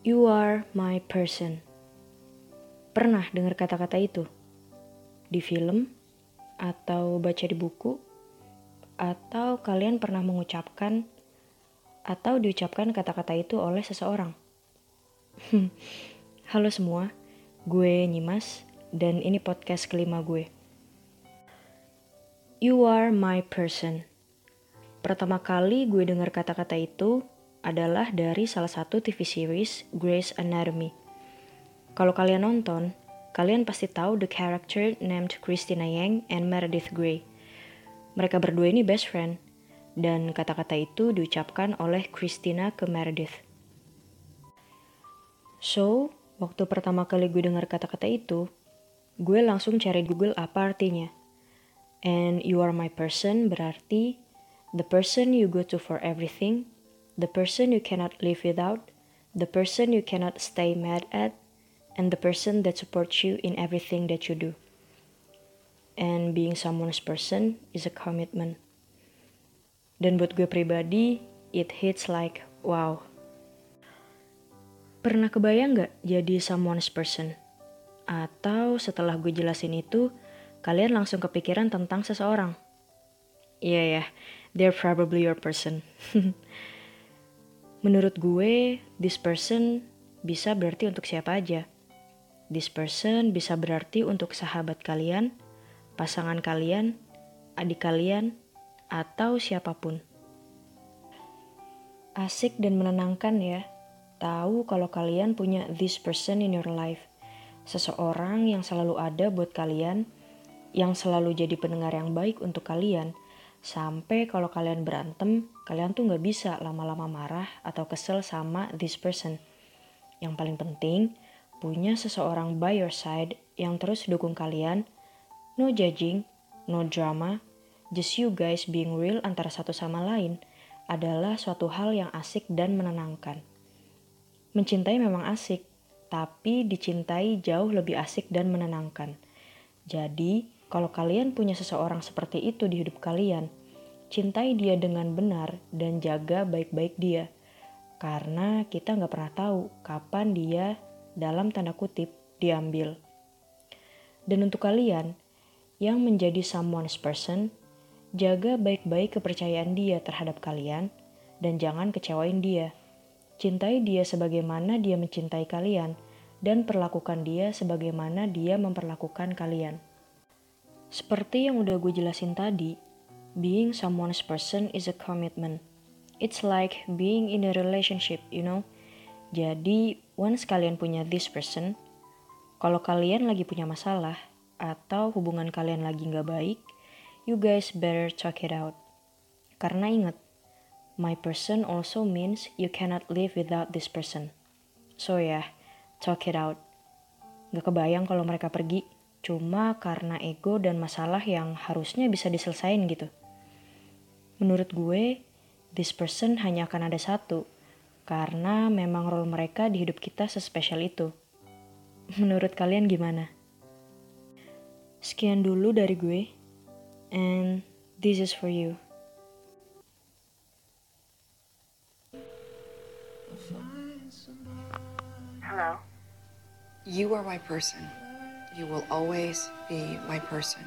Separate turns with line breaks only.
You are my person. Pernah dengar kata-kata itu? Di film? Atau baca di buku? Atau kalian pernah mengucapkan atau diucapkan kata-kata itu oleh seseorang? Halo semua, gue Nyimas dan ini podcast kelima gue. You are my person. Pertama kali gue dengar kata-kata itu adalah dari salah satu TV series Grey's Anatomy. Kalau kalian nonton, kalian pasti tahu the character named Christina Yang and Meredith Grey. Mereka berdua ini best friend, dan kata-kata itu diucapkan oleh Christina ke Meredith. So, waktu pertama kali gue dengar kata-kata itu, gue langsung cari Google apa artinya. And you are my person berarti the person you go to for everything the person you cannot live without, the person you cannot stay mad at, and the person that supports you in everything that you do. And being someone's person is a commitment. Dan buat gue pribadi, it hits like, wow. Pernah kebayang gak jadi someone's person? Atau setelah gue jelasin itu, kalian langsung kepikiran tentang seseorang? Iya yeah, ya, yeah, they're probably your person. Menurut gue, this person bisa berarti untuk siapa aja. This person bisa berarti untuk sahabat kalian, pasangan kalian, adik kalian, atau siapa pun. Asik dan menenangkan ya, tahu kalau kalian punya this person in your life. Seseorang yang selalu ada buat kalian, yang selalu jadi pendengar yang baik untuk kalian, Sampai kalau kalian berantem, kalian tuh gak bisa lama-lama marah atau kesel sama this person. Yang paling penting, punya seseorang by your side yang terus dukung kalian. No judging, no drama, just you guys being real antara satu sama lain adalah suatu hal yang asik dan menenangkan. Mencintai memang asik, tapi dicintai jauh lebih asik dan menenangkan. Jadi, kalau kalian punya seseorang seperti itu di hidup kalian, cintai dia dengan benar dan jaga baik-baik dia. Karena kita nggak pernah tahu kapan dia dalam tanda kutip diambil. Dan untuk kalian yang menjadi someone's person, jaga baik-baik kepercayaan dia terhadap kalian dan jangan kecewain dia. Cintai dia sebagaimana dia mencintai kalian dan perlakukan dia sebagaimana dia memperlakukan kalian. Seperti yang udah gue jelasin tadi, being someone's person is a commitment. It's like being in a relationship, you know. Jadi, once kalian punya this person, kalau kalian lagi punya masalah atau hubungan kalian lagi nggak baik, you guys better talk it out. Karena ingat, my person also means you cannot live without this person. So ya, yeah, talk it out. Gak kebayang kalau mereka pergi Cuma karena ego dan masalah yang harusnya bisa diselesain gitu. Menurut gue, this person hanya akan ada satu, karena memang role mereka di hidup kita sespesial itu. Menurut kalian gimana? Sekian dulu dari gue, and this is for you.
Hello. You are my person. You will always be my person.